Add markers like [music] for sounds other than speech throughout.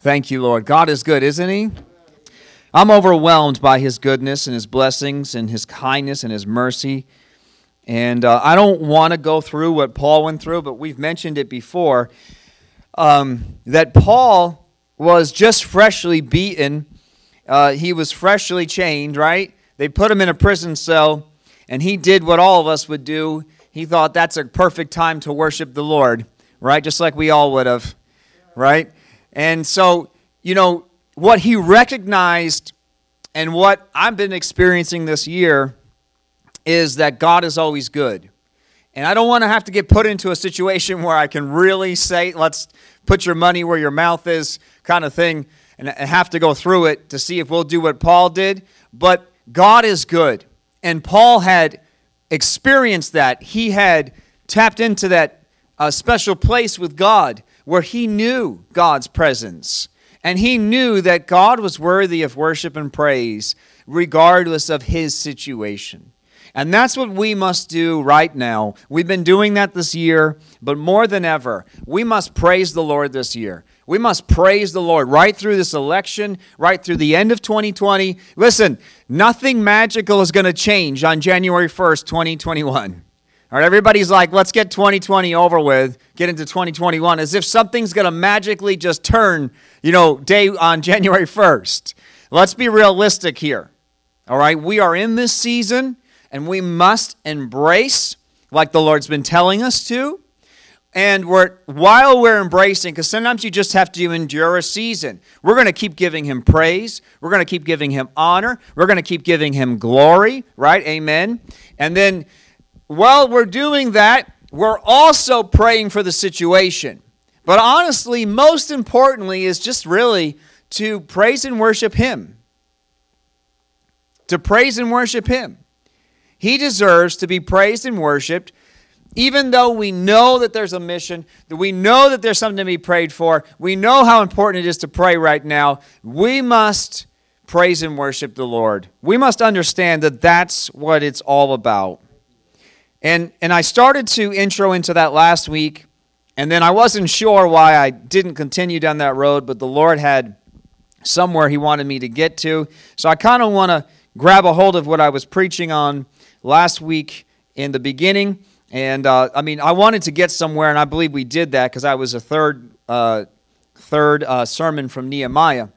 Thank you, Lord. God is good, isn't He? I'm overwhelmed by His goodness and His blessings and His kindness and His mercy. And uh, I don't want to go through what Paul went through, but we've mentioned it before um, that Paul was just freshly beaten. Uh, he was freshly chained, right? They put him in a prison cell, and he did what all of us would do. He thought that's a perfect time to worship the Lord, right? Just like we all would have, right? And so, you know, what he recognized and what I've been experiencing this year is that God is always good. And I don't want to have to get put into a situation [laughs] where I can really say, let's put your money where your mouth is, kind of thing, and have to go through it to see if we'll do what Paul did. But God is good. And Paul had experienced that. He had tapped into that uh, special place with God where he knew God's presence. And he knew that God was worthy of worship and praise regardless of his situation. And that's what we must do right now. We've been doing that this year, but more than ever, we must praise the Lord this year. We must praise the Lord right through this election, right through the end of 2020. Listen, nothing magical is going to change on January 1st, 2021. All right, everybody's like, let's get 2020 over with, get into 2021, as if something's going to magically just turn, you know, day on [laughs] January 1st. Let's be realistic here. All right, we are in this season and we must embrace, like the Lord's been telling us to. And we're, while we're embracing, because sometimes you just have to endure a season, we're going to keep giving Him praise. We're going to keep giving Him honor. We're going to keep giving Him glory, right? Amen. And then while we're doing that, we're also praying for the situation. But honestly, most importantly, is just really to praise and worship Him. To praise and worship Him. He deserves to be praised and worshiped, even though we know that there's a mission, that we know that there's something to be prayed for. We know how important it is to pray right now. We must praise and worship the Lord. We must understand that that's what it's all about. And, and I started to intro into that last week, and then I wasn't sure why I didn't continue down that road, but the Lord had somewhere He wanted me to get to. So I kind of want to grab a hold of what I was preaching on last week in the beginning. And uh, I mean, I wanted to get somewhere, and I believe we did that because I was a third, uh, third uh, sermon from Nehemiah.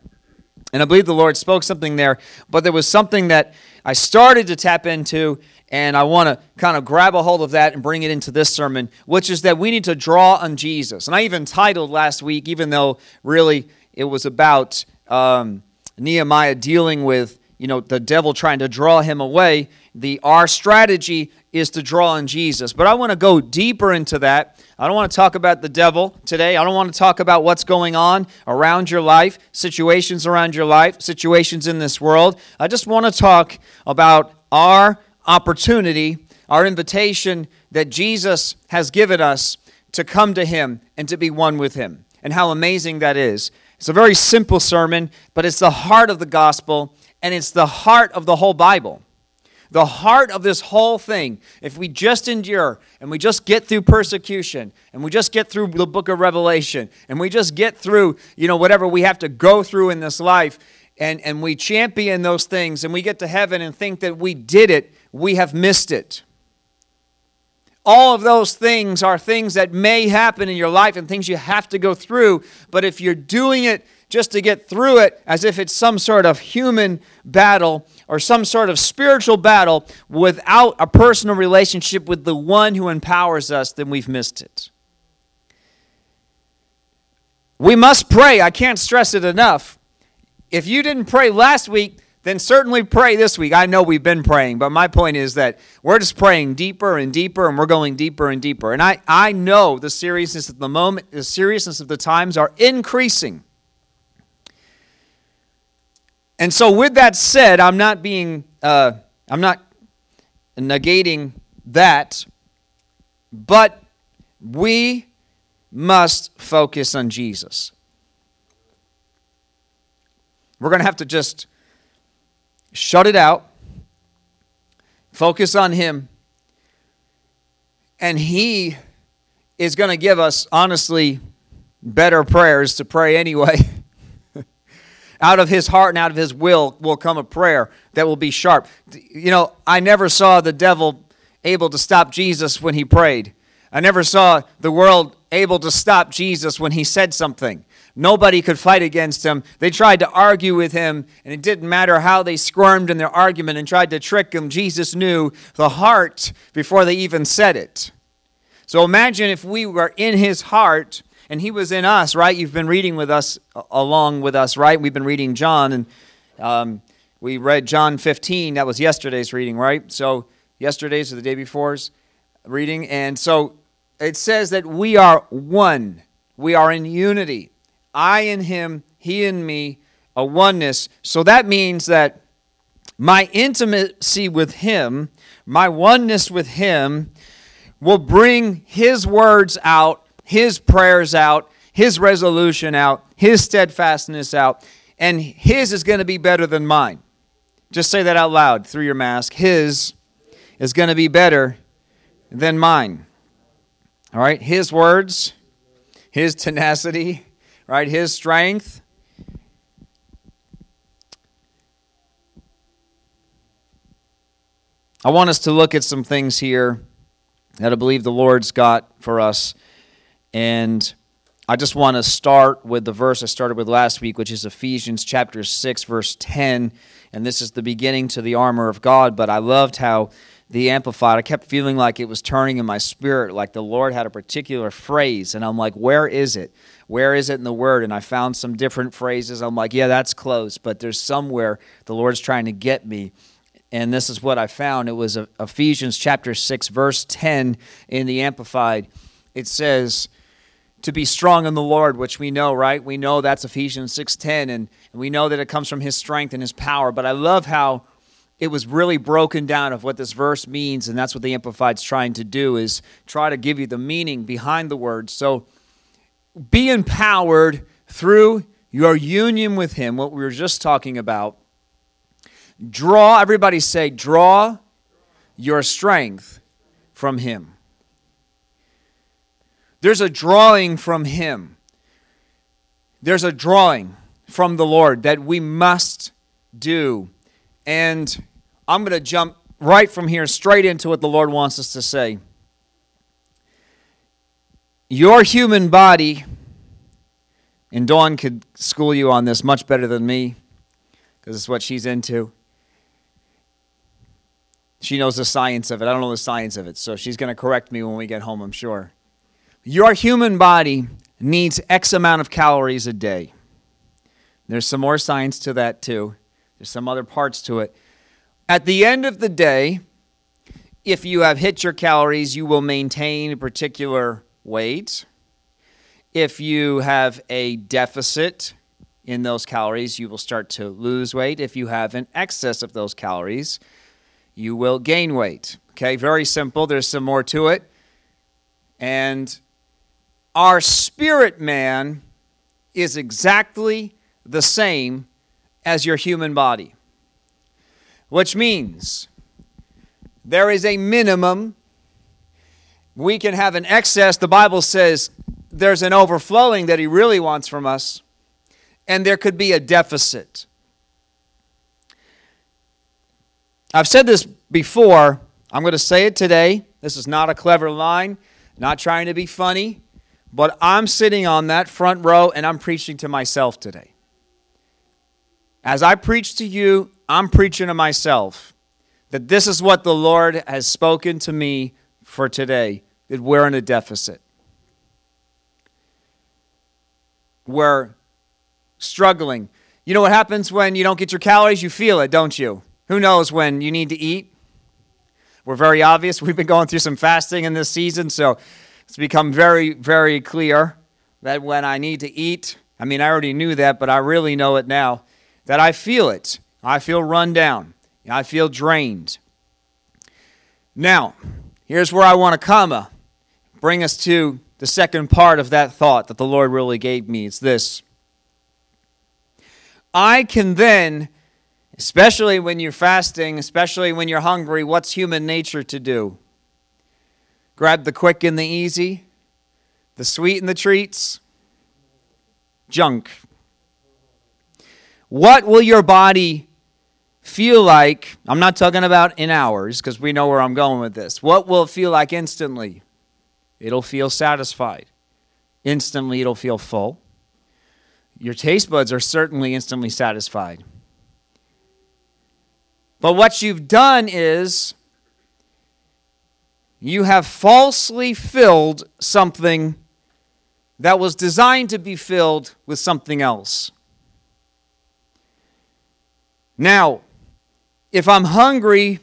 And I believe the Lord spoke something there, but there was something that I started to tap into, and I want to kind of grab a hold of that and bring it into this sermon, which is that we need to draw on Jesus. And I even titled last week, even though really it was about um, Nehemiah dealing with you know the devil trying to draw him away. The our strategy is to draw on Jesus. But I want to go deeper into that. I don't want to talk about the devil today. I don't want to talk about what's going on around your life, situations around your life, situations in this world. I just want to talk about our opportunity, our invitation that Jesus has given us to come to Him and to be one with Him, and how amazing that is. It's a very simple sermon, but it's the heart of the gospel, and it's the heart of the whole Bible. The heart of this whole thing, if we just endure and we just get through persecution and we just get through the book of Revelation and we just get through, you know, whatever we have to go through in this life and, and we champion those things and we get to heaven and think that we did it, we have missed it. All of those things are things that may happen in your life and things you have to go through. But if you're doing it just to get through it as if it's some sort of human battle or some sort of spiritual battle without a personal relationship with the one who empowers us, then we've missed it. We must pray. I can't stress it enough. If you didn't pray last week, then certainly pray this week. I know we've been praying, but my point is that we're just praying deeper and deeper and we're going deeper and deeper. And I, I know the seriousness of the moment, the seriousness of the times are increasing. And so, with that said, I'm not being, uh, I'm not negating that, but we must focus on Jesus. We're going to have to just shut it out, focus on Him, and He is going to give us, honestly, better prayers to pray anyway. [laughs] Out of his heart and out of his will will come a prayer that will be sharp. You know, I never saw the devil able to stop Jesus when he prayed. I never saw the world able to stop Jesus when he said something. Nobody could fight against him. They tried to argue with him, and it didn't matter how they squirmed in their argument and tried to trick him. Jesus knew the heart before they even said it. So imagine if we were in his heart and he was in us, right? You've been reading with us, along with us, right? We've been reading John, and um, we read John 15. That was yesterday's reading, right? So yesterday's or the day before's reading. And so it says that we are one, we are in unity. I in him, he in me, a oneness. So that means that my intimacy with him, my oneness with him, will bring his words out, his prayers out, his resolution out, his steadfastness out, and his is going to be better than mine. Just say that out loud through your mask. His is going to be better than mine. All right? His words, his tenacity, right? His strength. I want us to look at some things here that I believe the Lord's got for us. And I just want to start with the verse I started with last week, which is Ephesians chapter 6, verse 10. And this is the beginning to the armor of God. But I loved how the Amplified, I kept feeling like it was turning in my spirit, like the Lord had a particular phrase. And I'm like, where is it? Where is it in the Word? And I found some different phrases. I'm like, yeah, that's close, but there's somewhere the Lord's trying to get me. And this is what I found. It was uh, Ephesians chapter 6, verse 10 in the Amplified. It says, to be strong in the Lord, which we know, right? We know that's Ephesians 6:10 and we know that it comes from his strength and his power. But I love how it was really broken down of what this verse means and that's what the amplified's trying to do is try to give you the meaning behind the words. So be empowered through your union with him, what we were just talking about. Draw, everybody say, draw your strength from him. There's a drawing from him. There's a drawing from the Lord that we must do. And I'm going to jump right from here straight into what the Lord wants us to say. Your human body, and Dawn could school you on this much better than me because it's what she's into. She knows the science of it. I don't know the science of it, so she's going to correct me when we get home, I'm sure. Your human body needs X amount of calories a day. There's some more science to that, too. There's some other parts to it. At the end of the day, if you have hit your calories, you will maintain a particular weight. If you have a deficit in those calories, you will start to lose weight. If you have an excess of those calories, you will gain weight. Okay, very simple. There's some more to it. And our spirit man is exactly the same as your human body, which means there is a minimum we can have an excess. The Bible says there's an overflowing that He really wants from us, and there could be a deficit. I've said this before. I'm going to say it today. This is not a clever line, not trying to be funny, but I'm sitting on that front row and I'm preaching to myself today. As I preach to you, I'm preaching to myself that this is what the Lord has spoken to me for today that we're in a deficit. We're struggling. You know what happens when you don't get your calories? You feel it, don't you? Who knows when you need to eat? We're very obvious. We've been going through some fasting in this season, so it's become very, very clear that when I need to eat, I mean, I already knew that, but I really know it now, that I feel it. I feel run down. I feel drained. Now, Here's where I want to comma, bring us to the second part of that thought that the Lord really gave me. It's this. I can then, especially when you're fasting, especially when you're hungry, what's human nature to do? Grab the quick and the easy, the sweet and the treats, junk. what will your body feel like? I'm not talking about in hours because we know where I'm going with this. What will it feel like instantly? It'll feel satisfied. Instantly, it'll feel full. Your taste buds are certainly instantly satisfied. But what you've done is you have falsely filled something that was designed to be filled with something else. Now, if I'm hungry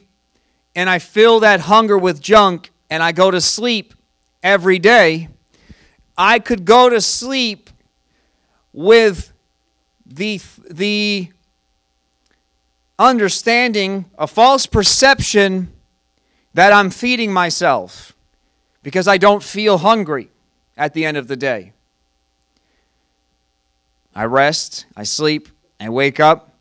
and I fill that hunger with junk and I go to sleep every day, I could go to sleep with the, the understanding, a false perception that I'm feeding myself because I don't feel hungry at the end of the day. I rest, I sleep, I wake up,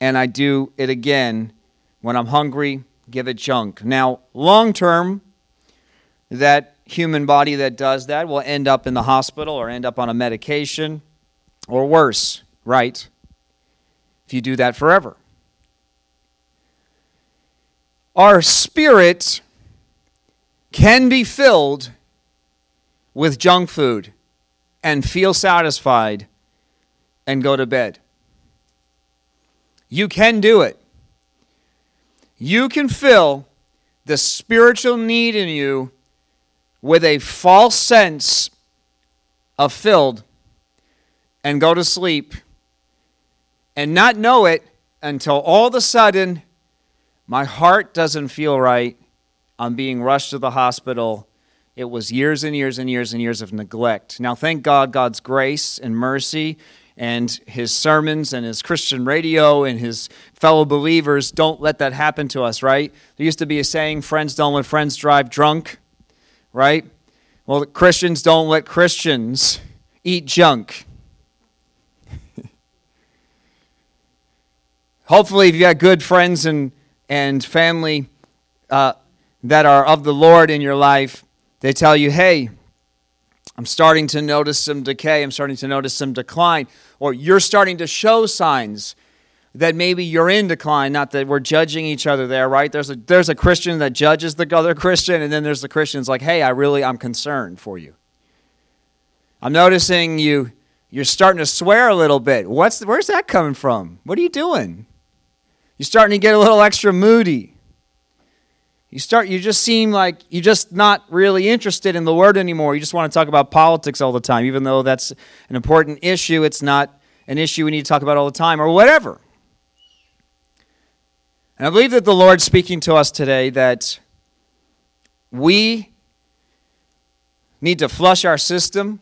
and I do it again when I'm hungry, give it junk. Now, long term, that human body that does that will end up in the hospital or end up on a medication or worse, right? If you do that forever. Our spirit can be filled with junk food and feel satisfied and go to bed. You can do it. You can fill the spiritual need in you with a false sense of filled and go to sleep and not know it until all of a sudden my heart doesn't feel right. I'm being rushed to the hospital. It was years and years and years and years of neglect. Now, thank God, God's grace and mercy and his sermons and his Christian radio and his fellow believers don't let that happen to us, right? There used to be a saying friends don't let friends drive drunk, right? Well, Christians don't let Christians eat junk. [laughs] Hopefully, if you got good friends and, and family uh, that are of the Lord in your life, they tell you, hey, I'm starting to notice some decay. I'm starting to notice some decline. Or you're starting to show signs that maybe you're in decline, not that we're judging each other there, right? There's a, there's a Christian that judges the other Christian, and then there's the Christians like, hey, I really, I'm concerned for you. I'm noticing you, you're starting to swear a little bit. What's, where's that coming from? What are you doing? You're starting to get a little extra moody. You start you just seem like you're just not really interested in the word anymore. You just want to talk about politics all the time, even though that's an important issue. It's not an issue we need to talk about all the time, or whatever. And I believe that the Lord's speaking to us today that we need to flush our system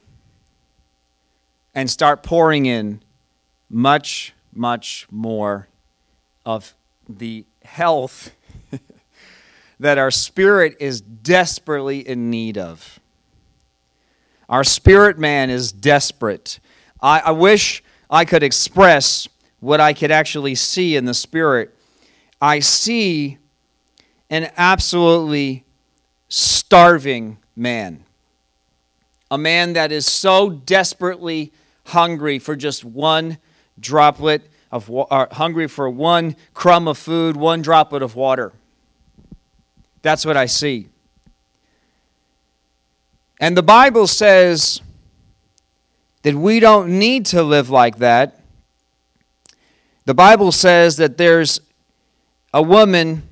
and start pouring in much, much more of the health [laughs] that our spirit is desperately in need of. Our spirit man is desperate. I, I, wish I could express what I could actually see in the spirit. I see an absolutely starving man. A man that is so desperately hungry for just one droplet of uh, hungry for one crumb of food, one droplet of water. That's what I see. And the Bible says that we don't need to live like that. The Bible says that there's a woman,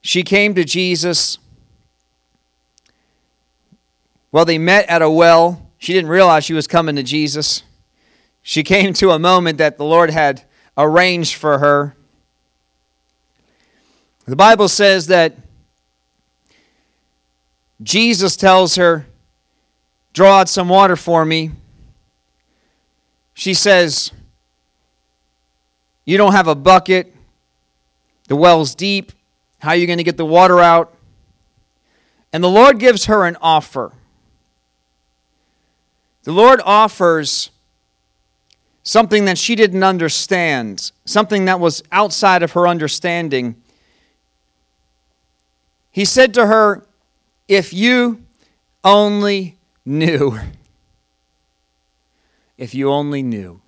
she came to Jesus. Well, they met at a well. She didn't realize she was coming to Jesus. She came to a moment that the Lord had arranged for her. The Bible says that Jesus tells her, Draw out some water for me. She says, You don't have a bucket. The well's deep. How are you going to get the water out? And the Lord gives her an offer. The Lord offers something that she didn't understand, something that was outside of her understanding. He said to her, if you only knew. [laughs] If you only knew.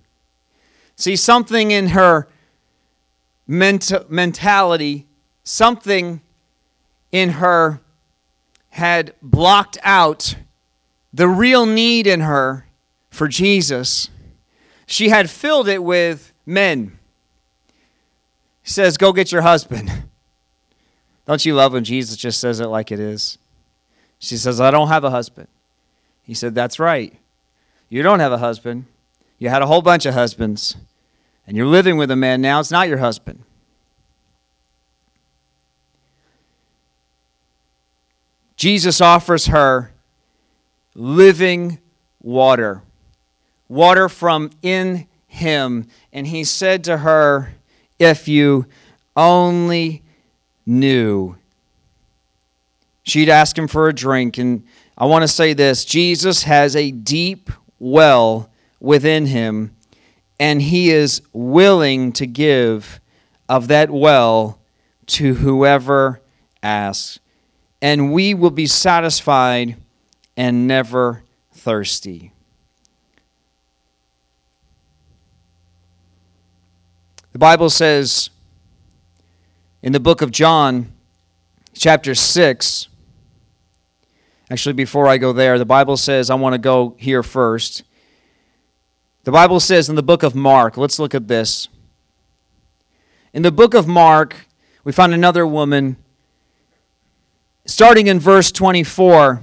See, something in her ment- mentality, something in her had blocked out the real need in her for Jesus. She had filled it with men. He says, Go get your husband. [laughs] Don't you love when Jesus just says it like it is? She says, I don't have a husband. He said, That's right. You don't have a husband. You had a whole bunch of husbands, and you're living with a man now. It's not your husband. Jesus offers her living water, water from in him. And he said to her, If you only knew. She'd ask him for a drink. And I want to say this Jesus has a deep well within him, and he is willing to give of that well to whoever asks and we will be satisfied and never thirsty. The Bible says in the book of John, chapter 6, actually, before I go there, the Bible says, I want to go here first. The Bible says in the book of Mark, let's look at this. In the book of Mark, we find another woman starting in verse 24.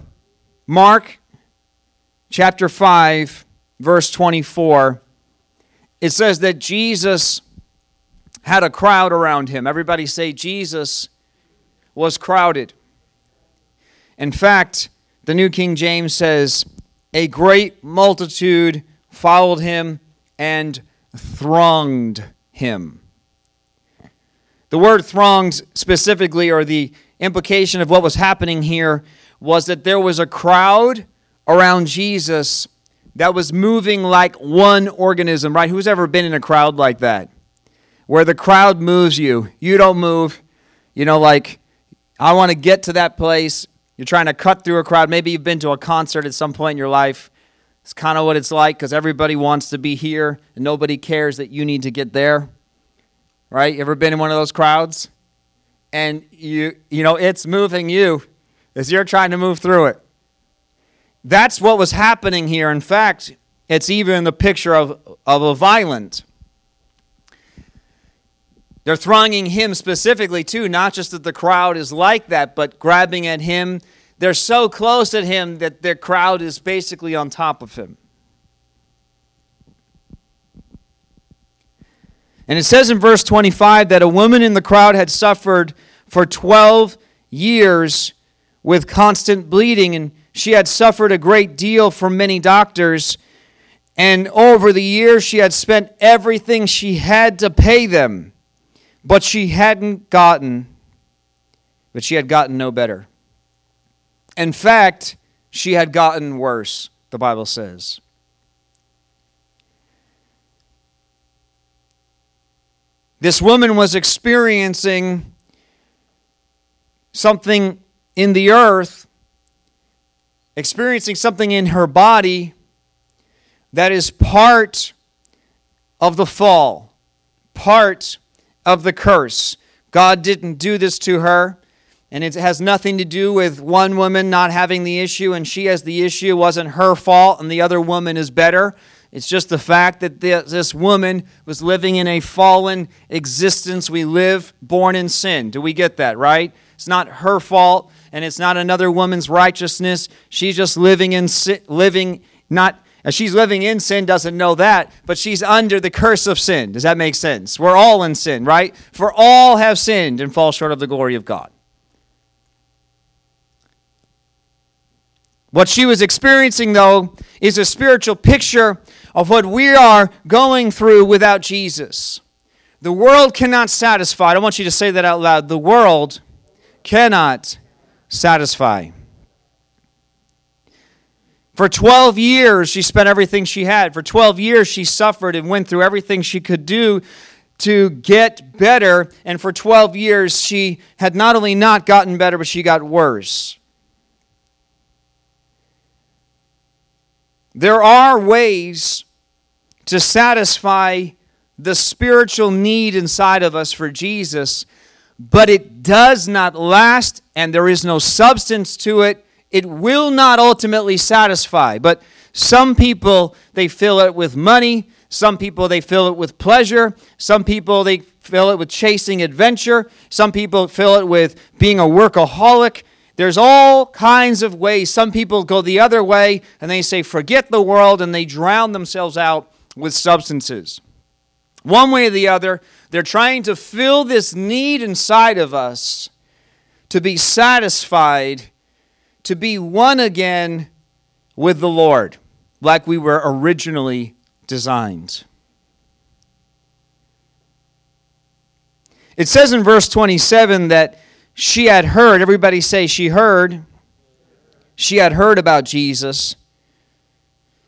Mark chapter 5, verse 24. It says that Jesus had a crowd around him. Everybody say, Jesus was crowded. In fact, the New King James says, a great multitude followed him and thronged him. The word thronged specifically, or the implication of what was happening here was that there was a crowd around Jesus that was moving like one organism, right? Who's ever been in a crowd like that? Where the crowd moves you, you don't move. You know, like, I want to get to that place. You're trying to cut through a crowd. Maybe you've been to a concert at some point in your life. It's kind of what it's like because everybody wants to be here and nobody cares that you need to get there. Right? You ever been in one of those crowds? and you you know it's moving you as you're trying to move through it. That's what was happening here. In fact, it's even the picture of, of a violent. They're thronging him specifically, too, not just that the crowd is like that, but grabbing at him. They're so close at him that their crowd is basically on top of him. And it says in verse 25 that a woman in the crowd had suffered for 12 years with constant bleeding, and she had suffered a great deal from many doctors. And over the years, she had spent everything she had to pay them, but she hadn't gotten, but she had gotten no better. In fact, she had gotten worse, the Bible says. This woman was experiencing something in the earth, experiencing something in her body that is part of the fall, part of the curse. God didn't do this to her, and it has nothing to do with one woman not having the issue and she has the issue. It wasn't her fault, and the other woman is better. It's just the fact that this woman was living in a fallen existence. We live born in sin. Do we get that, right? It's not her fault, and it's not another woman's righteousness. She's just living in sin, living not uh, she's living in sin doesn't know that, but she's under the curse of sin. Does that make sense? We're all in sin, right? For all have sinned and fall short of the glory of God. What she was experiencing, though, is a spiritual picture of what we are going through without Jesus. The world cannot satisfy. I want you to say that out loud. The world cannot satisfy. For 12 years, she spent everything she had. For 12 years, she suffered and went through everything she could do to get better. And for 12 years, she had not only not gotten better, but she got worse. There are ways to satisfy the spiritual need inside of us for Jesus, but it does not last and there is no substance to it, it will not ultimately satisfy. But some people, they fill it with money. Some people, they fill it with pleasure. Some people, they fill it with chasing adventure. Some people fill it with being a workaholic. There's all kinds of ways. Some people go the other way and they say, forget the world, and they drown themselves out with substances. One way or the other, they're trying to fill this need inside of us to be satisfied, to be one again with the Lord, like we were originally designed. It says in verse 27 that she had heard, everybody say she heard. She had heard about Jesus.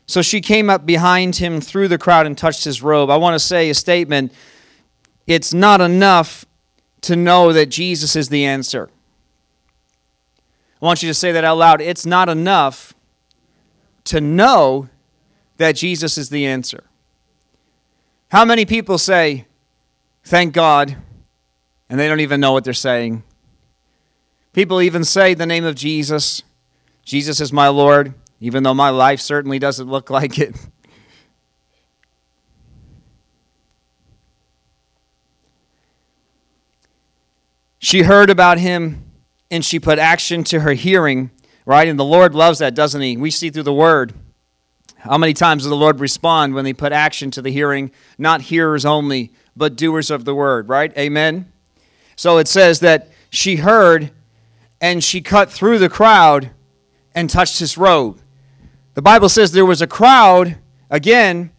So she came up behind him through the crowd and touched his robe. I want to say a statement. It's not enough to know that Jesus is the answer. I want you to say that out loud. It's not enough to know that Jesus is the answer. How many people say, Thank God, and they don't even know what they're saying? People even say the name of Jesus. Jesus is my Lord, even though my life certainly doesn't look [laughs] like it. She heard about him and she put action to her hearing, right? And the Lord loves that, doesn't he? We see through the word. How many times does the Lord respond when they put action to the hearing? Not hearers only, but doers of the word, right? Amen. So it says that she heard and she cut through the crowd and touched his robe. The Bible says there was a crowd, again,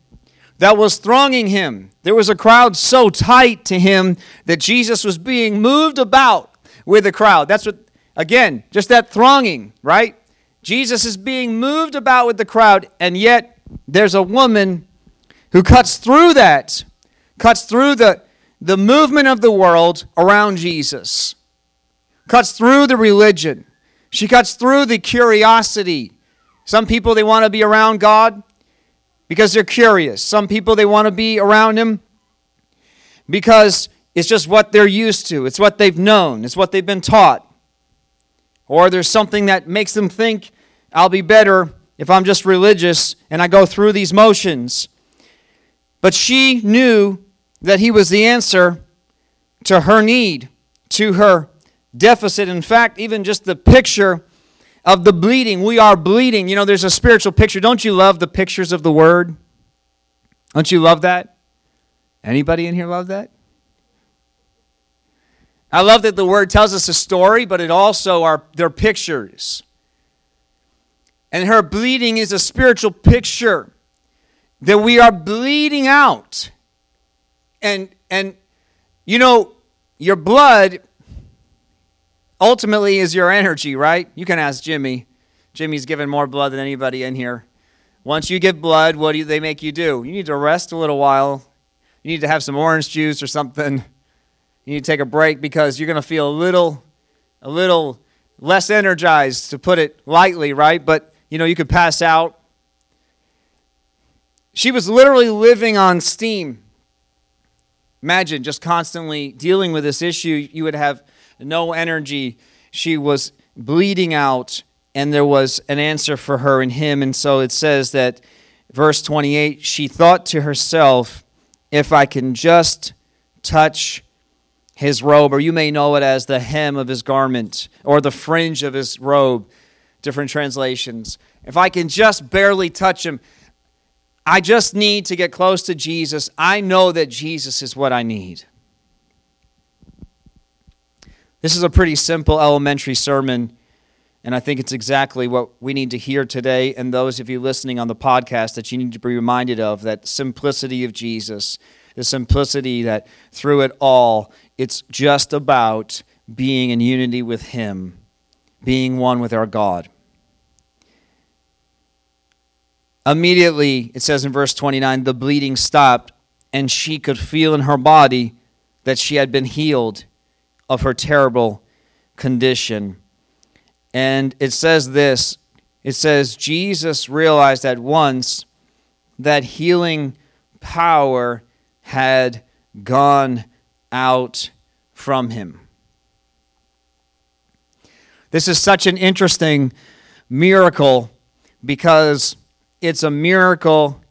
that was thronging him. There was a crowd so tight to him that Jesus was being moved about with the crowd. That's what, again, just that thronging, right? Jesus is being moved about with the crowd, and yet there's a woman who cuts through that, cuts through the, the movement of the world around Jesus cuts through the religion. She cuts through the curiosity. Some people, they want to be around God because they're curious. Some people, they want to be around Him because it's just what they're used to, it's what they've known, it's what they've been taught. Or there's something that makes them think, I'll be better if I'm just religious and I go through these motions. But she knew that He was the answer to her need, to her deficit. In fact, even just the picture of the bleeding, we are bleeding. You know, there's a spiritual picture. Don't you love the pictures of the Word? Don't you love that? Anybody in here love that? I love that the Word tells us a story, but it also are their pictures. And her bleeding is a spiritual picture that we are bleeding out. And and you know, your blood ultimately is your energy, right? You can ask Jimmy. Jimmy's given more blood than anybody in here. Once you give blood, what do they make you do? You need to rest a little while. You need to have some orange juice or something. You need to take a break because you're going to feel a little a little less energized to put it lightly, right? But you know, you could pass out. She was literally living on steam. Imagine just constantly dealing with this issue. You would have no energy. She was bleeding out, and there was an answer for her in him. And so it says that, verse 28, she thought to herself, if I can just touch his robe, or you may know it as the hem of his garment, or the fringe of his robe, different translations. If I can just barely touch him, I just need to get close to Jesus. I know that Jesus is what I need. This is a pretty simple elementary sermon, and I think it's exactly what we need to hear today. And those of you listening on the podcast, that you need to be reminded of that simplicity of Jesus, the simplicity that through it all, it's just about being in unity with Him, being one with our God. Immediately, it says in verse 29, the bleeding stopped, and she could feel in her body that she had been healed of her terrible condition. And it says this it says, Jesus realized at once that healing power had gone out from him. This is such an interesting miracle because it's a miracle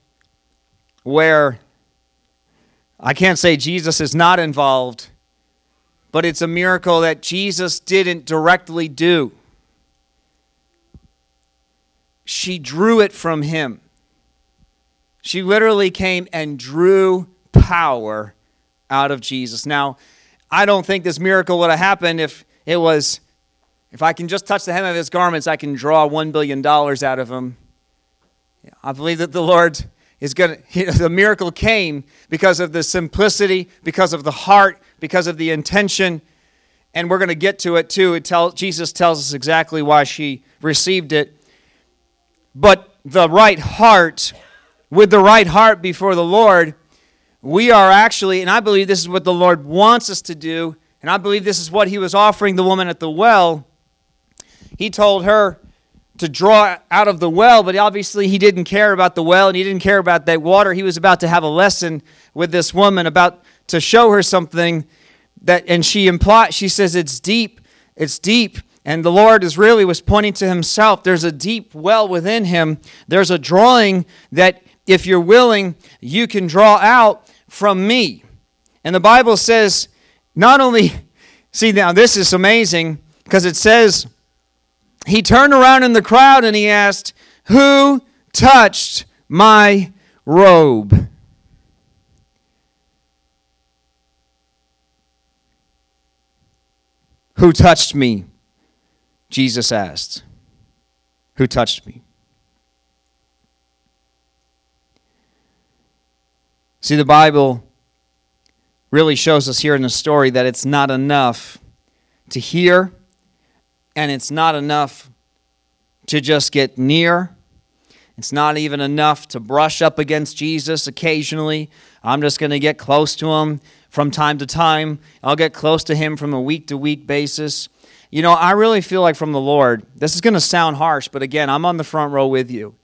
where I can't say Jesus is not involved, but it's a miracle that Jesus didn't directly do. She drew it from him. She literally came and drew power out of Jesus. Now, I don't think this miracle would have happened if it was, if I can just touch the hem of his garments, I can draw $1 billion out of him. I believe that the Lord is going [laughs] to, the miracle came because of the simplicity, because of the heart, because of the intention. And we're going to get to it too. It tell, Jesus tells us exactly why she received it. But the right heart, with the right heart before the Lord, we are actually, and I believe this is what the Lord wants us to do, and I believe this is what He was offering the woman at the well. He told her to draw out of the well, but obviously he didn't care about the well and he didn't care about that water. He was about to have a lesson with this woman about to show her something that and she implies she says it's deep, it's deep. And the Lord is really was pointing to himself. There's a deep well within him. There's a drawing that if you're willing, you can draw out from me. And the Bible says, not only, [laughs] see, now this is amazing because it says, he turned around in the crowd and he asked, Who touched my robe? Who touched me? Jesus asked. Who touched me? See, the Bible really shows us here in the story that it's not enough to hear, and it's not enough to just get near. It's not even enough to brush up against Jesus occasionally. I'm just going to get close to him from time to time. I'll get close to him from a week to week basis. You know, I really feel like from the Lord, this is going to sound harsh, but again, I'm on the front row with you.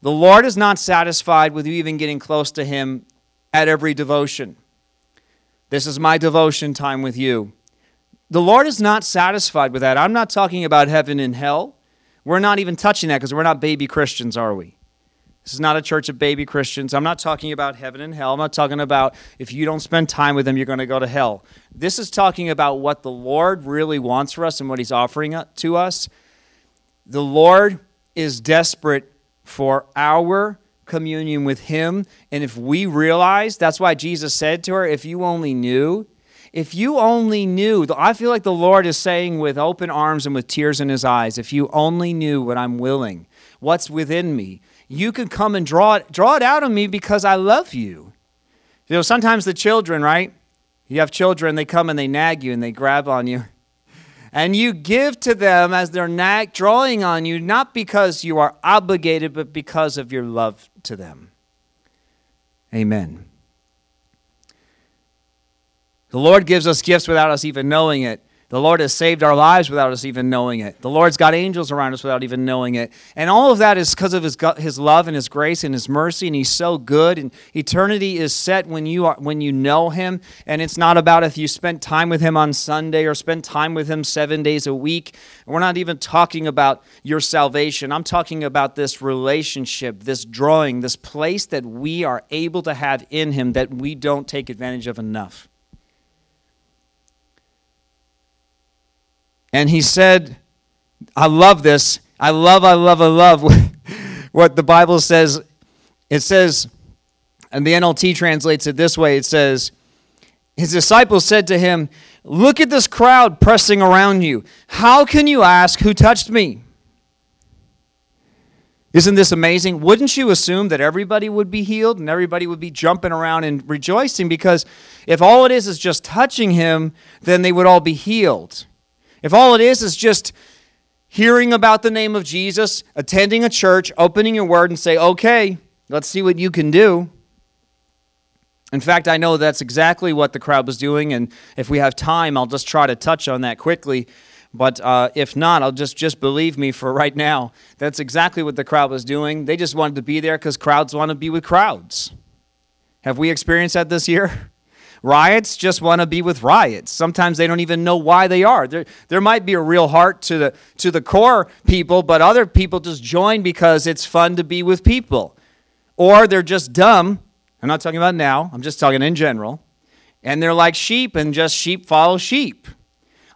The Lord is not satisfied with you even getting close to him at every devotion. This is my devotion time with you. The Lord is not satisfied with that. I'm not talking about heaven and hell. We're not even touching that because we're not baby Christians, are we? This is not a church of baby Christians. I'm not talking about heaven and hell. I'm not talking about if you don't spend time with them, you're going to go to hell. This is talking about what the Lord really wants for us and what He's offering to us. The Lord is desperate for our communion with Him. And if we realize, that's why Jesus said to her, if you only knew, if you only knew, I feel like the Lord is saying with open arms and with tears in his eyes, if you only knew what I'm willing, what's within me, you can come and draw it, draw it out of me because I love you. You know, sometimes the children, right? You have children, they come and they nag you and they grab on you [laughs] and you give to them as they're nag- drawing on you, not because you are obligated, but because of your love to them. Amen. The Lord gives us gifts without us even knowing it. The Lord has saved our lives without us even knowing it. The Lord's got angels around us without even knowing it. And all of that is because of his, his love and His grace and His mercy, and He's so good. And eternity is set when you, are, when you know Him. And it's not about if you spent time with Him on Sunday or spent time with Him seven days a week. We're not even talking about your salvation. I'm talking about this relationship, this drawing, this place that we are able to have in Him that we don't take advantage of enough. And he said, I love this. I love, I love, I love [laughs] what the Bible says. It says, and the NLT translates it this way it says, His disciples said to him, Look at this crowd pressing around you. How can you ask, Who touched me? Isn't this amazing? Wouldn't you assume that everybody would be healed and everybody would be jumping around and rejoicing? Because if all it is is just touching him, then they would all be healed. If all it is is just hearing about the name of Jesus, attending a church, opening your word, and say, okay, let's see what you can do. In fact, I know that's exactly what the crowd was doing, and if we have time, I'll just try to touch on that quickly. But uh, if not, I'll just just believe me for right now. That's exactly what the crowd was doing. They just wanted to be there because crowds want to be with crowds. Have we experienced that this year? Riots just want to be with riots. Sometimes they don't even know why they are. There, there might be a real heart to the, to the core people, but other people just join because it's fun to be with people. Or they're just dumb. I'm not talking about now, I'm just talking in general. And they're like sheep, and just sheep follow sheep.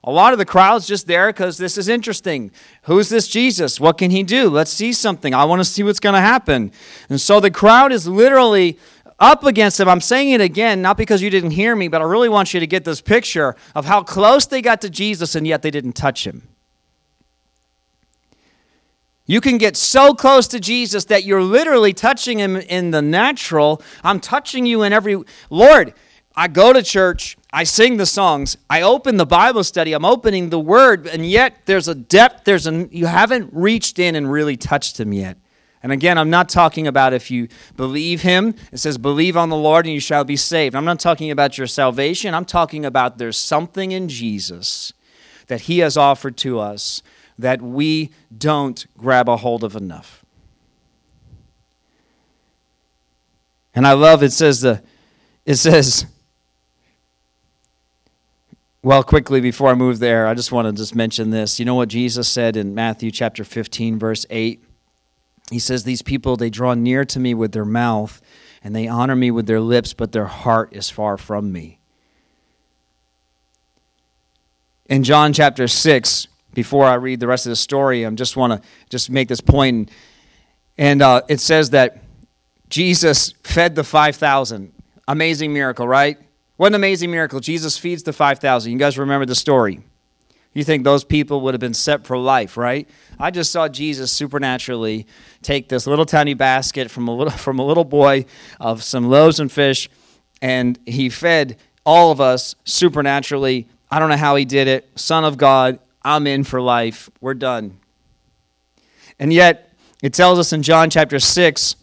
A lot of the crowd's just there because this is interesting. Who's this Jesus? What can he do? Let's see something. I want to see what's going to happen. And so the crowd is literally up against him. I'm saying it again, not because you didn't hear me, but I really want you to get this picture of how close they got to Jesus and yet they didn't touch him. You can get so close to Jesus that you're literally touching him in the natural. I'm touching you in every. Lord, I go to church, I sing the songs, I open the Bible study, I'm opening the Word, and yet there's a depth, there's a, you haven't reached in and really touched Him yet. And again, I'm not talking about if you believe Him. It says, believe on the Lord and you shall be saved. I'm not talking about your salvation. I'm talking about there's something in Jesus that He has offered to us that we don't grab a hold of enough. And I love it says the it says well, quickly before I move there, I just want to just mention this. You know what Jesus said in Matthew chapter 15, verse 8? He says, These people, they draw near to me with their mouth, and they honor me with their lips, but their heart is far from me. In John chapter 6, before I read the rest of the story, I just want to just make this point. And uh, it says that Jesus fed the 5,000. Amazing miracle, right? What an amazing miracle. Jesus feeds the 5,000. You guys remember the story. You think those people would have been set for life, right? I just saw Jesus supernaturally take this little tiny basket from a little, [laughs] from a little boy of some loaves and fish, and he fed all of us supernaturally. I don't know how he did it. Son of God, I'm in for life. We're done. And yet, it tells us in John chapter 6,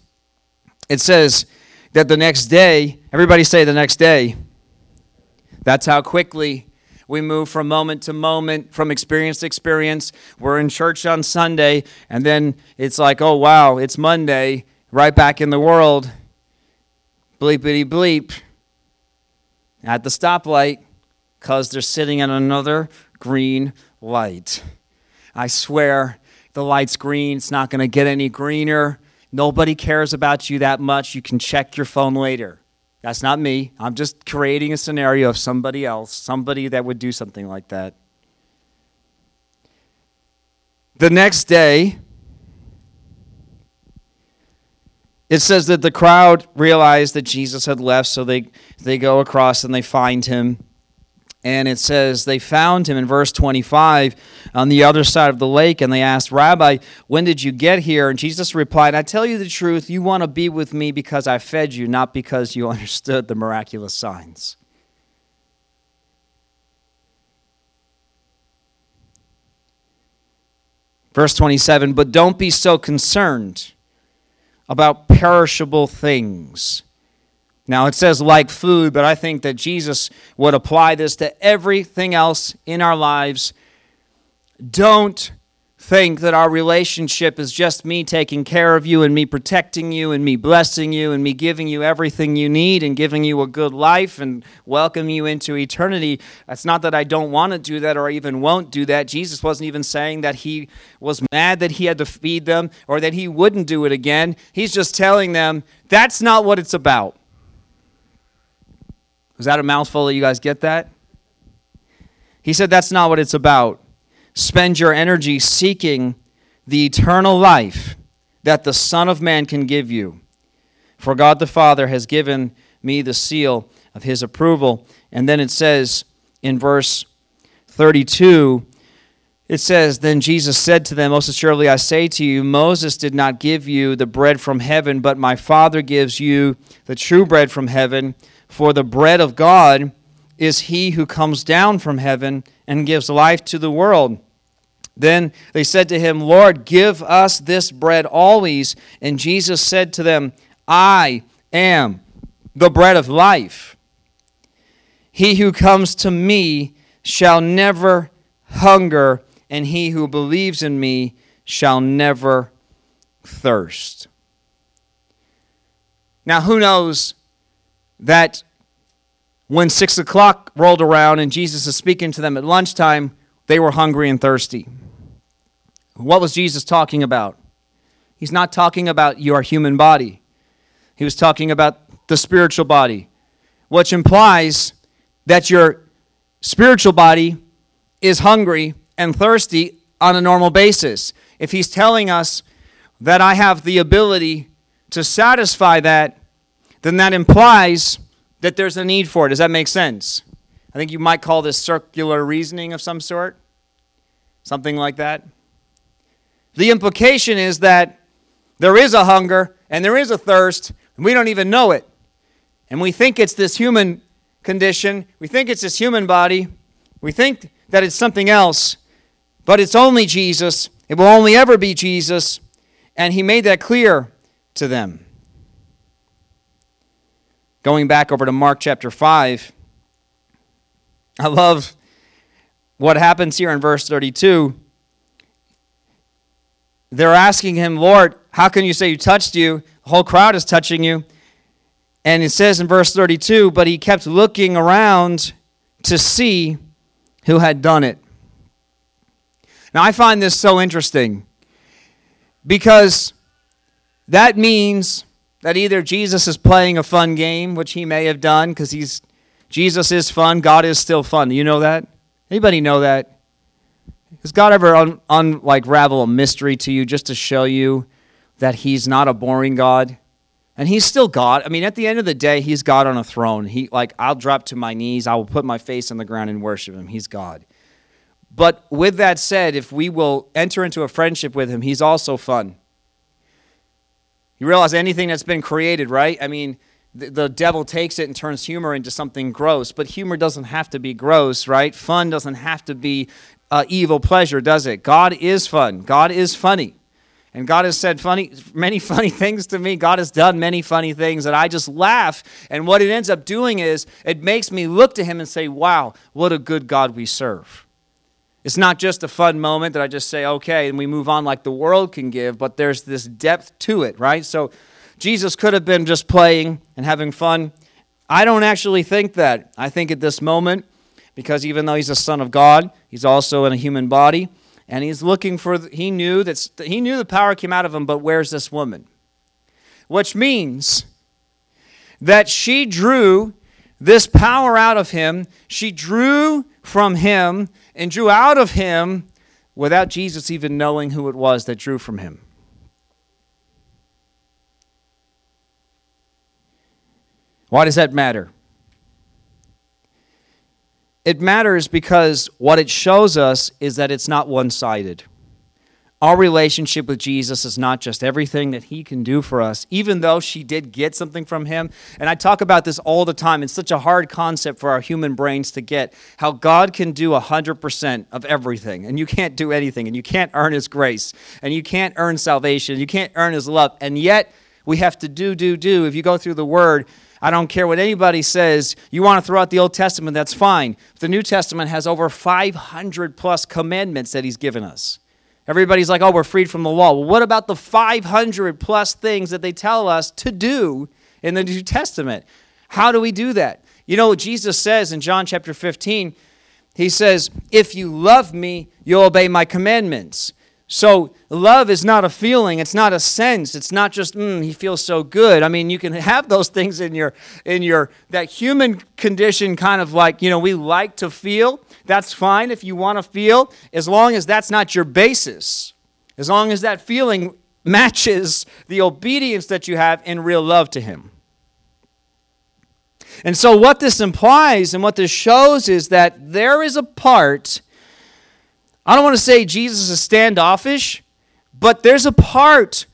it says that the next day, everybody say the next day, that's how quickly we move from moment to moment, from experience to experience. We're in church on Sunday, and then it's like, oh, wow, it's Monday, right back in the world. Bleepity bleep. At the stoplight, because they're sitting at another green light. I swear, the light's green. It's not going to get any greener. Nobody cares about you that much. You can check your phone later. That's not me. I'm just creating a scenario of somebody else, somebody that would do something like that. The next day, it says that the crowd realized that Jesus had left, so they, they go across and they find him. And it says they found him in verse 25 on the other side of the lake, and they asked, Rabbi, when did you get here? And Jesus replied, I tell you the truth, you want to be with me because I fed you, not because you [laughs] understood the miraculous signs. Verse 27 But don't be so concerned about perishable things now it says like food, but I think that Jesus would apply this to everything else in our lives. Don't think that our relationship is just me taking care of you and me protecting you and me blessing you and me giving you everything you need and giving you a good life and welcome you into eternity. It's not that I don't want to do that or even won't do that. Jesus wasn't even saying that he was mad that he had to feed them or that he wouldn't do it again. He's just telling them that's not what it's about. Was that a mouthful? You guys get that? He said that's not what it's about. Spend your energy seeking the eternal life that the Son of Man can give you. For God the Father has given me the seal of his approval. And then it says in verse 32 it says, Then Jesus said to them, Most assuredly I say to you, Moses did not give you the bread from heaven, but my Father gives you the true bread from heaven. For the bread of God is he who comes down from heaven and gives life to the world. Then they said to him, Lord, give us this bread always. And Jesus said to them, I am the bread of life. He who comes to me shall never hunger, and he who believes in me shall never thirst. Now, who knows that when six o'clock rolled around and Jesus is speaking to them at lunchtime, they were hungry and thirsty. What was Jesus talking about? He's not talking about your human body, he was talking about the spiritual body, which implies that your spiritual body is hungry and thirsty on a normal basis. If he's telling us that I have the ability to satisfy that, then that implies that there's a need for it. Does that make sense? I think you might call this circular reasoning of some sort. Something like that. The implication is that there is a hunger and there is a thirst, and we don't even know it. And we think it's this human condition, we think it's this human body, we think that it's something else, but it's only Jesus. It will only ever be Jesus. And he made that clear to them. Going back over to Mark chapter 5, I love what happens here in verse 32. They're asking him, Lord, how can you say you touched you? The whole crowd is touching you. And it says in verse 32 But he kept looking around to see who had done it. Now, I find this so interesting because that means that either Jesus is playing a fun game, which he may have done because he's Jesus is fun, God is still fun. Do you know that? Anybody know that? Has God ever un, un, like a mystery to you just to show you that he's not a boring God? And he's still God. I mean, at the end of the day, he's God on a throne. He like I'll drop to my knees, I will put my face on the ground and worship him. He's God. But with that said, if we will enter into a friendship with him, he's also fun. You realize anything that's been created, right? I mean, the, the devil takes it and turns humor into something gross, but humor doesn't have to be gross, right? Fun doesn't have to be uh, evil pleasure, does it? God is fun. God is funny. And God has said funny, many [laughs] funny things to me. God has done many funny things, and I just laugh. And what it ends up doing is it makes me look to Him and say, wow, what a good God we serve. It's not just a fun moment that I just say, okay, and we move on like the world can give, but there's this depth to it, right? So Jesus could have been just playing and having fun. I don't actually think that. I think at this moment, because even though he's a son of God, he's also in a human body and he's looking for he knew that he knew the power came out of him but where's this woman which means that she drew this power out of him she drew from him and drew out of him without Jesus even knowing who it was that drew from him why does that matter it matters because what it shows us is that it's not one sided. Our relationship with Jesus is not just everything that he can do for us, even though she did get something from him. And I talk about this all the time. It's such a hard concept for our human brains to get how God can do 100% of everything, and you can't do anything, and you can't earn his grace, and you can't earn salvation, you can't earn his love. And yet, we have to do, do, do. If you go through the word, I don't care what anybody says. You want to throw out the Old Testament, that's fine. The New Testament has over 500 plus commandments that he's given us. Everybody's like, oh, we're freed from the law. Well, what about the 500 plus things that they tell us to do in the New Testament? How do we do that? You know Jesus says in John chapter 15? He says, If you love me, you'll obey my commandments. So love is not a feeling, it's not a sense. It's not just mm, he feels so good. I mean, you can have those things in your in your that human condition kind of like, you know, we like to feel. That's fine if you want to feel as long as that's not your basis. As long as that feeling matches the obedience that you have in real love to him. And so what this implies and what this shows is that there is a part I don't want to say Jesus is standoffish, but there's a part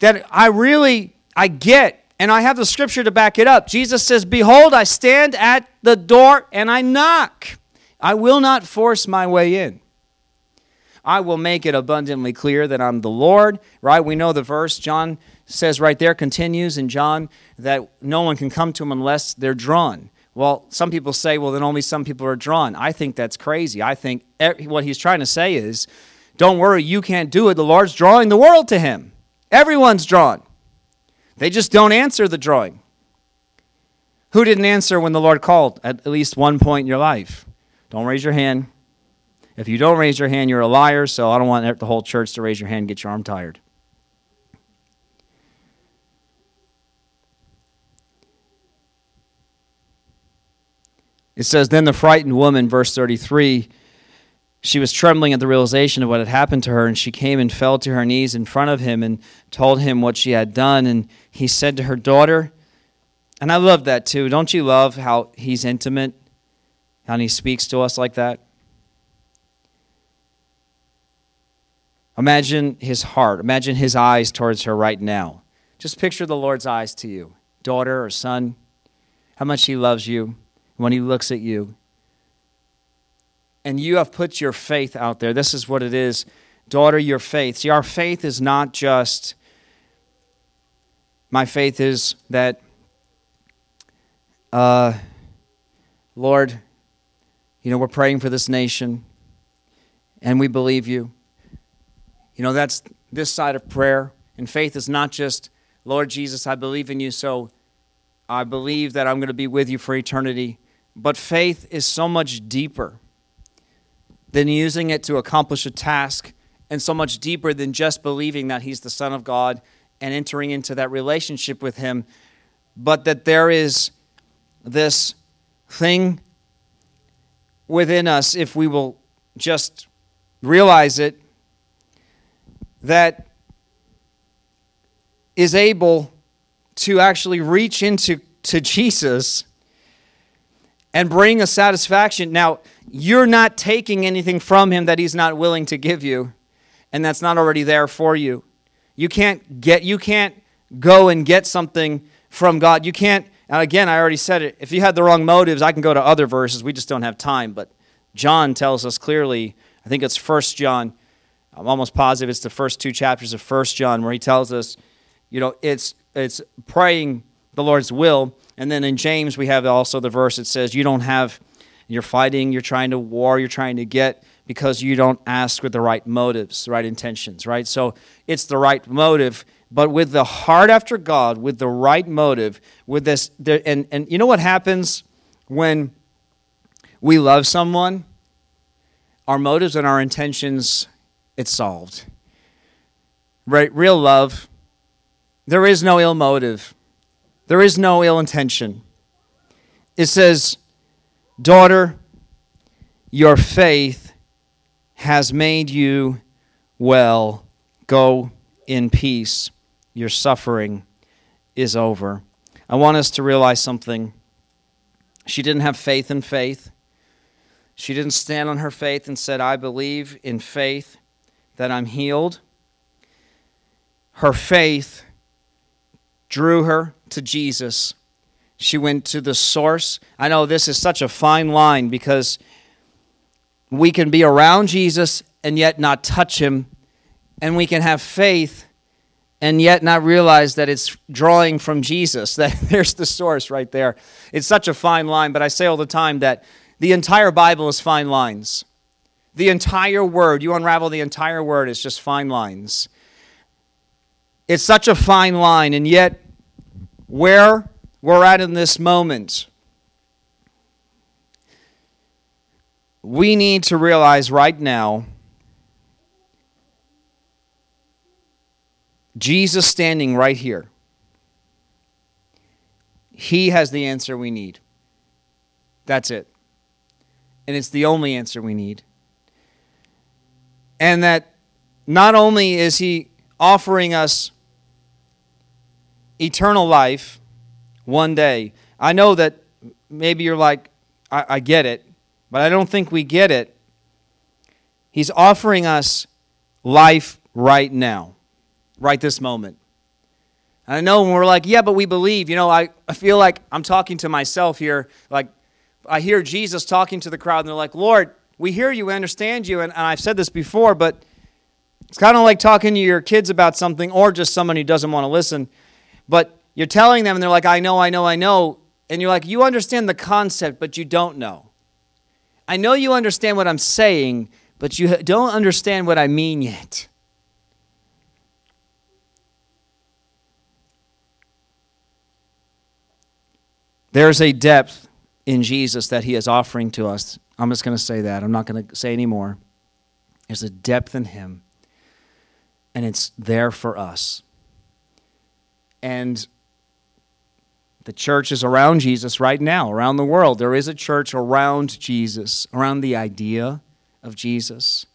that I really I get and I have the scripture to back it up. Jesus says, "Behold, I stand at the door and I knock. I will not force my way in. I will make it abundantly clear that I'm the Lord." Right? We know the verse John says right there continues in John that no one can come to him unless they're drawn. Well, some people say, well, then only some people are drawn. I think that's crazy. I think what he's trying to say is, don't worry, you can't do it. The Lord's drawing the world to him. Everyone's drawn. They just don't answer the drawing. Who didn't answer when the Lord called at, least one point in your life? Don't raise your hand. If you don't raise your hand, you're a liar, so I don't want the whole church to raise your hand and get your arm tired. It says, Then the frightened woman, verse 33, she was trembling at the realization of what had happened to her, and she came and fell to her knees in front of him and told him what she had done. And he said to her, Daughter, and I love that too. Don't you love how he's intimate? How he speaks to us like that? Imagine his heart. Imagine his eyes towards her right now. Just picture the Lord's eyes to you, daughter or son, how much he loves you when he looks at you. And you have put your faith out there. This is what it is. Daughter, your faith. See, our faith is not just, my faith is that, uh, Lord, you know, we're praying for this nation and we believe you. You know, that's this side of prayer. And faith is not just, Lord Jesus, I believe in you, so I believe that I'm going to be with you for eternity. But faith is so much deeper than using it to accomplish a task, and so much deeper than just believing that He's the Son of God and entering into that relationship with Him, but that there is this thing within us, if we will just realize it, that is able to actually reach into to Jesus and bring a satisfaction. Now, you're not taking anything from him that he's not willing to give you, and that's not already there for you. You can't get you can't go and get something from God. You can't and again, I already said it. If you had the wrong motives, I can go to other verses. We just don't have time, but John tells us clearly, I think it's First John. I'm almost positive it's the first two chapters of First John where he tells us, you know, it's it's praying the Lord's will and then in James, we have also the verse that says, You don't have, you're fighting, you're trying to war, you're trying to get because you don't ask with the right motives, right intentions, right? So it's the right motive, but with the heart after God, with the right motive, with this, and, and you know what happens when we love someone? Our motives and our intentions, it's solved. Right? Real love, there is no ill motive. There is no ill intention. It says, Daughter, your faith has made you well. Go in peace. Your suffering is over. I want us to realize something. She didn't have faith in faith. She didn't stand on her faith and said, I believe in faith that I'm healed. Her faith drew her to Jesus. She went to the source. I know this is such a fine line because we can be around Jesus and yet not touch him, and we can have faith and yet not realize that it's drawing from Jesus. That [laughs] there's the source right there. It's such a fine line, but I say all the time that the entire Bible is fine lines. The entire word, you unravel the entire word, is just fine lines. It's such a fine line, and yet where we're at in this moment, we need to realize right now Jesus standing right here. He has the answer we need. That's it. And it's the only answer we need. And that not only is he offering us eternal life one day. I know that maybe you're like, I, I get it, but I don't think we get it. He's offering us life right now, right this moment. And I know when we're like, yeah, but we believe, you know, I, I feel like I'm talking to myself here. Like, I hear Jesus talking to the crowd, and they're like, Lord, we hear you, we understand you. And, and I've said this before, but it's kind of like talking to your kids about something or just someone who doesn't want to listen. But you're telling them, and they're like, I know, I know, I know. And you're like, you understand the concept, but you don't know. I know you understand what I'm saying, but you don't understand what I mean yet. There's a depth in Jesus that he is offering to us. I'm just going to say that. I'm not going to say any more. There's a depth in him, and it's there for us. And the church is around Jesus right now, around the world. There is a church around Jesus, around the idea of Jesus,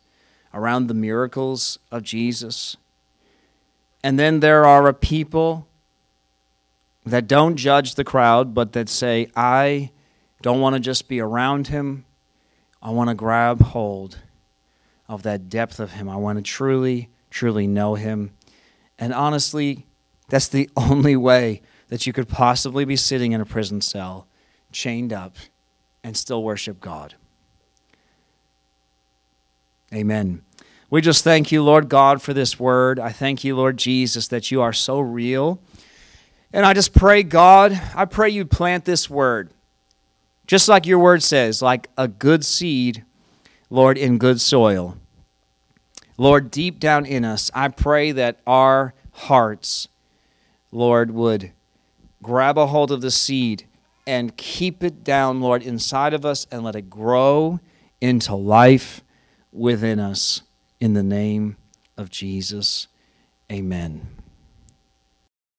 around the miracles of Jesus. And then there are a people that don't judge the crowd, but that say, I don't want to just be around him. I want to grab hold of that depth of him. I want to truly, truly know him. And honestly, that's the [laughs] only way that you could possibly be sitting in a prison cell, chained up, and still worship God. Amen. We just thank you, Lord God, for this word. I thank you, Lord Jesus, that you are so real. And I just pray, God, I pray you plant this word, just like your word says, like a good seed, Lord, in good soil. Lord, deep down in us, I pray that our hearts, Lord, would grab a hold of the seed and keep it down, Lord, inside of us and let it grow into life within us. In the name of Jesus, amen.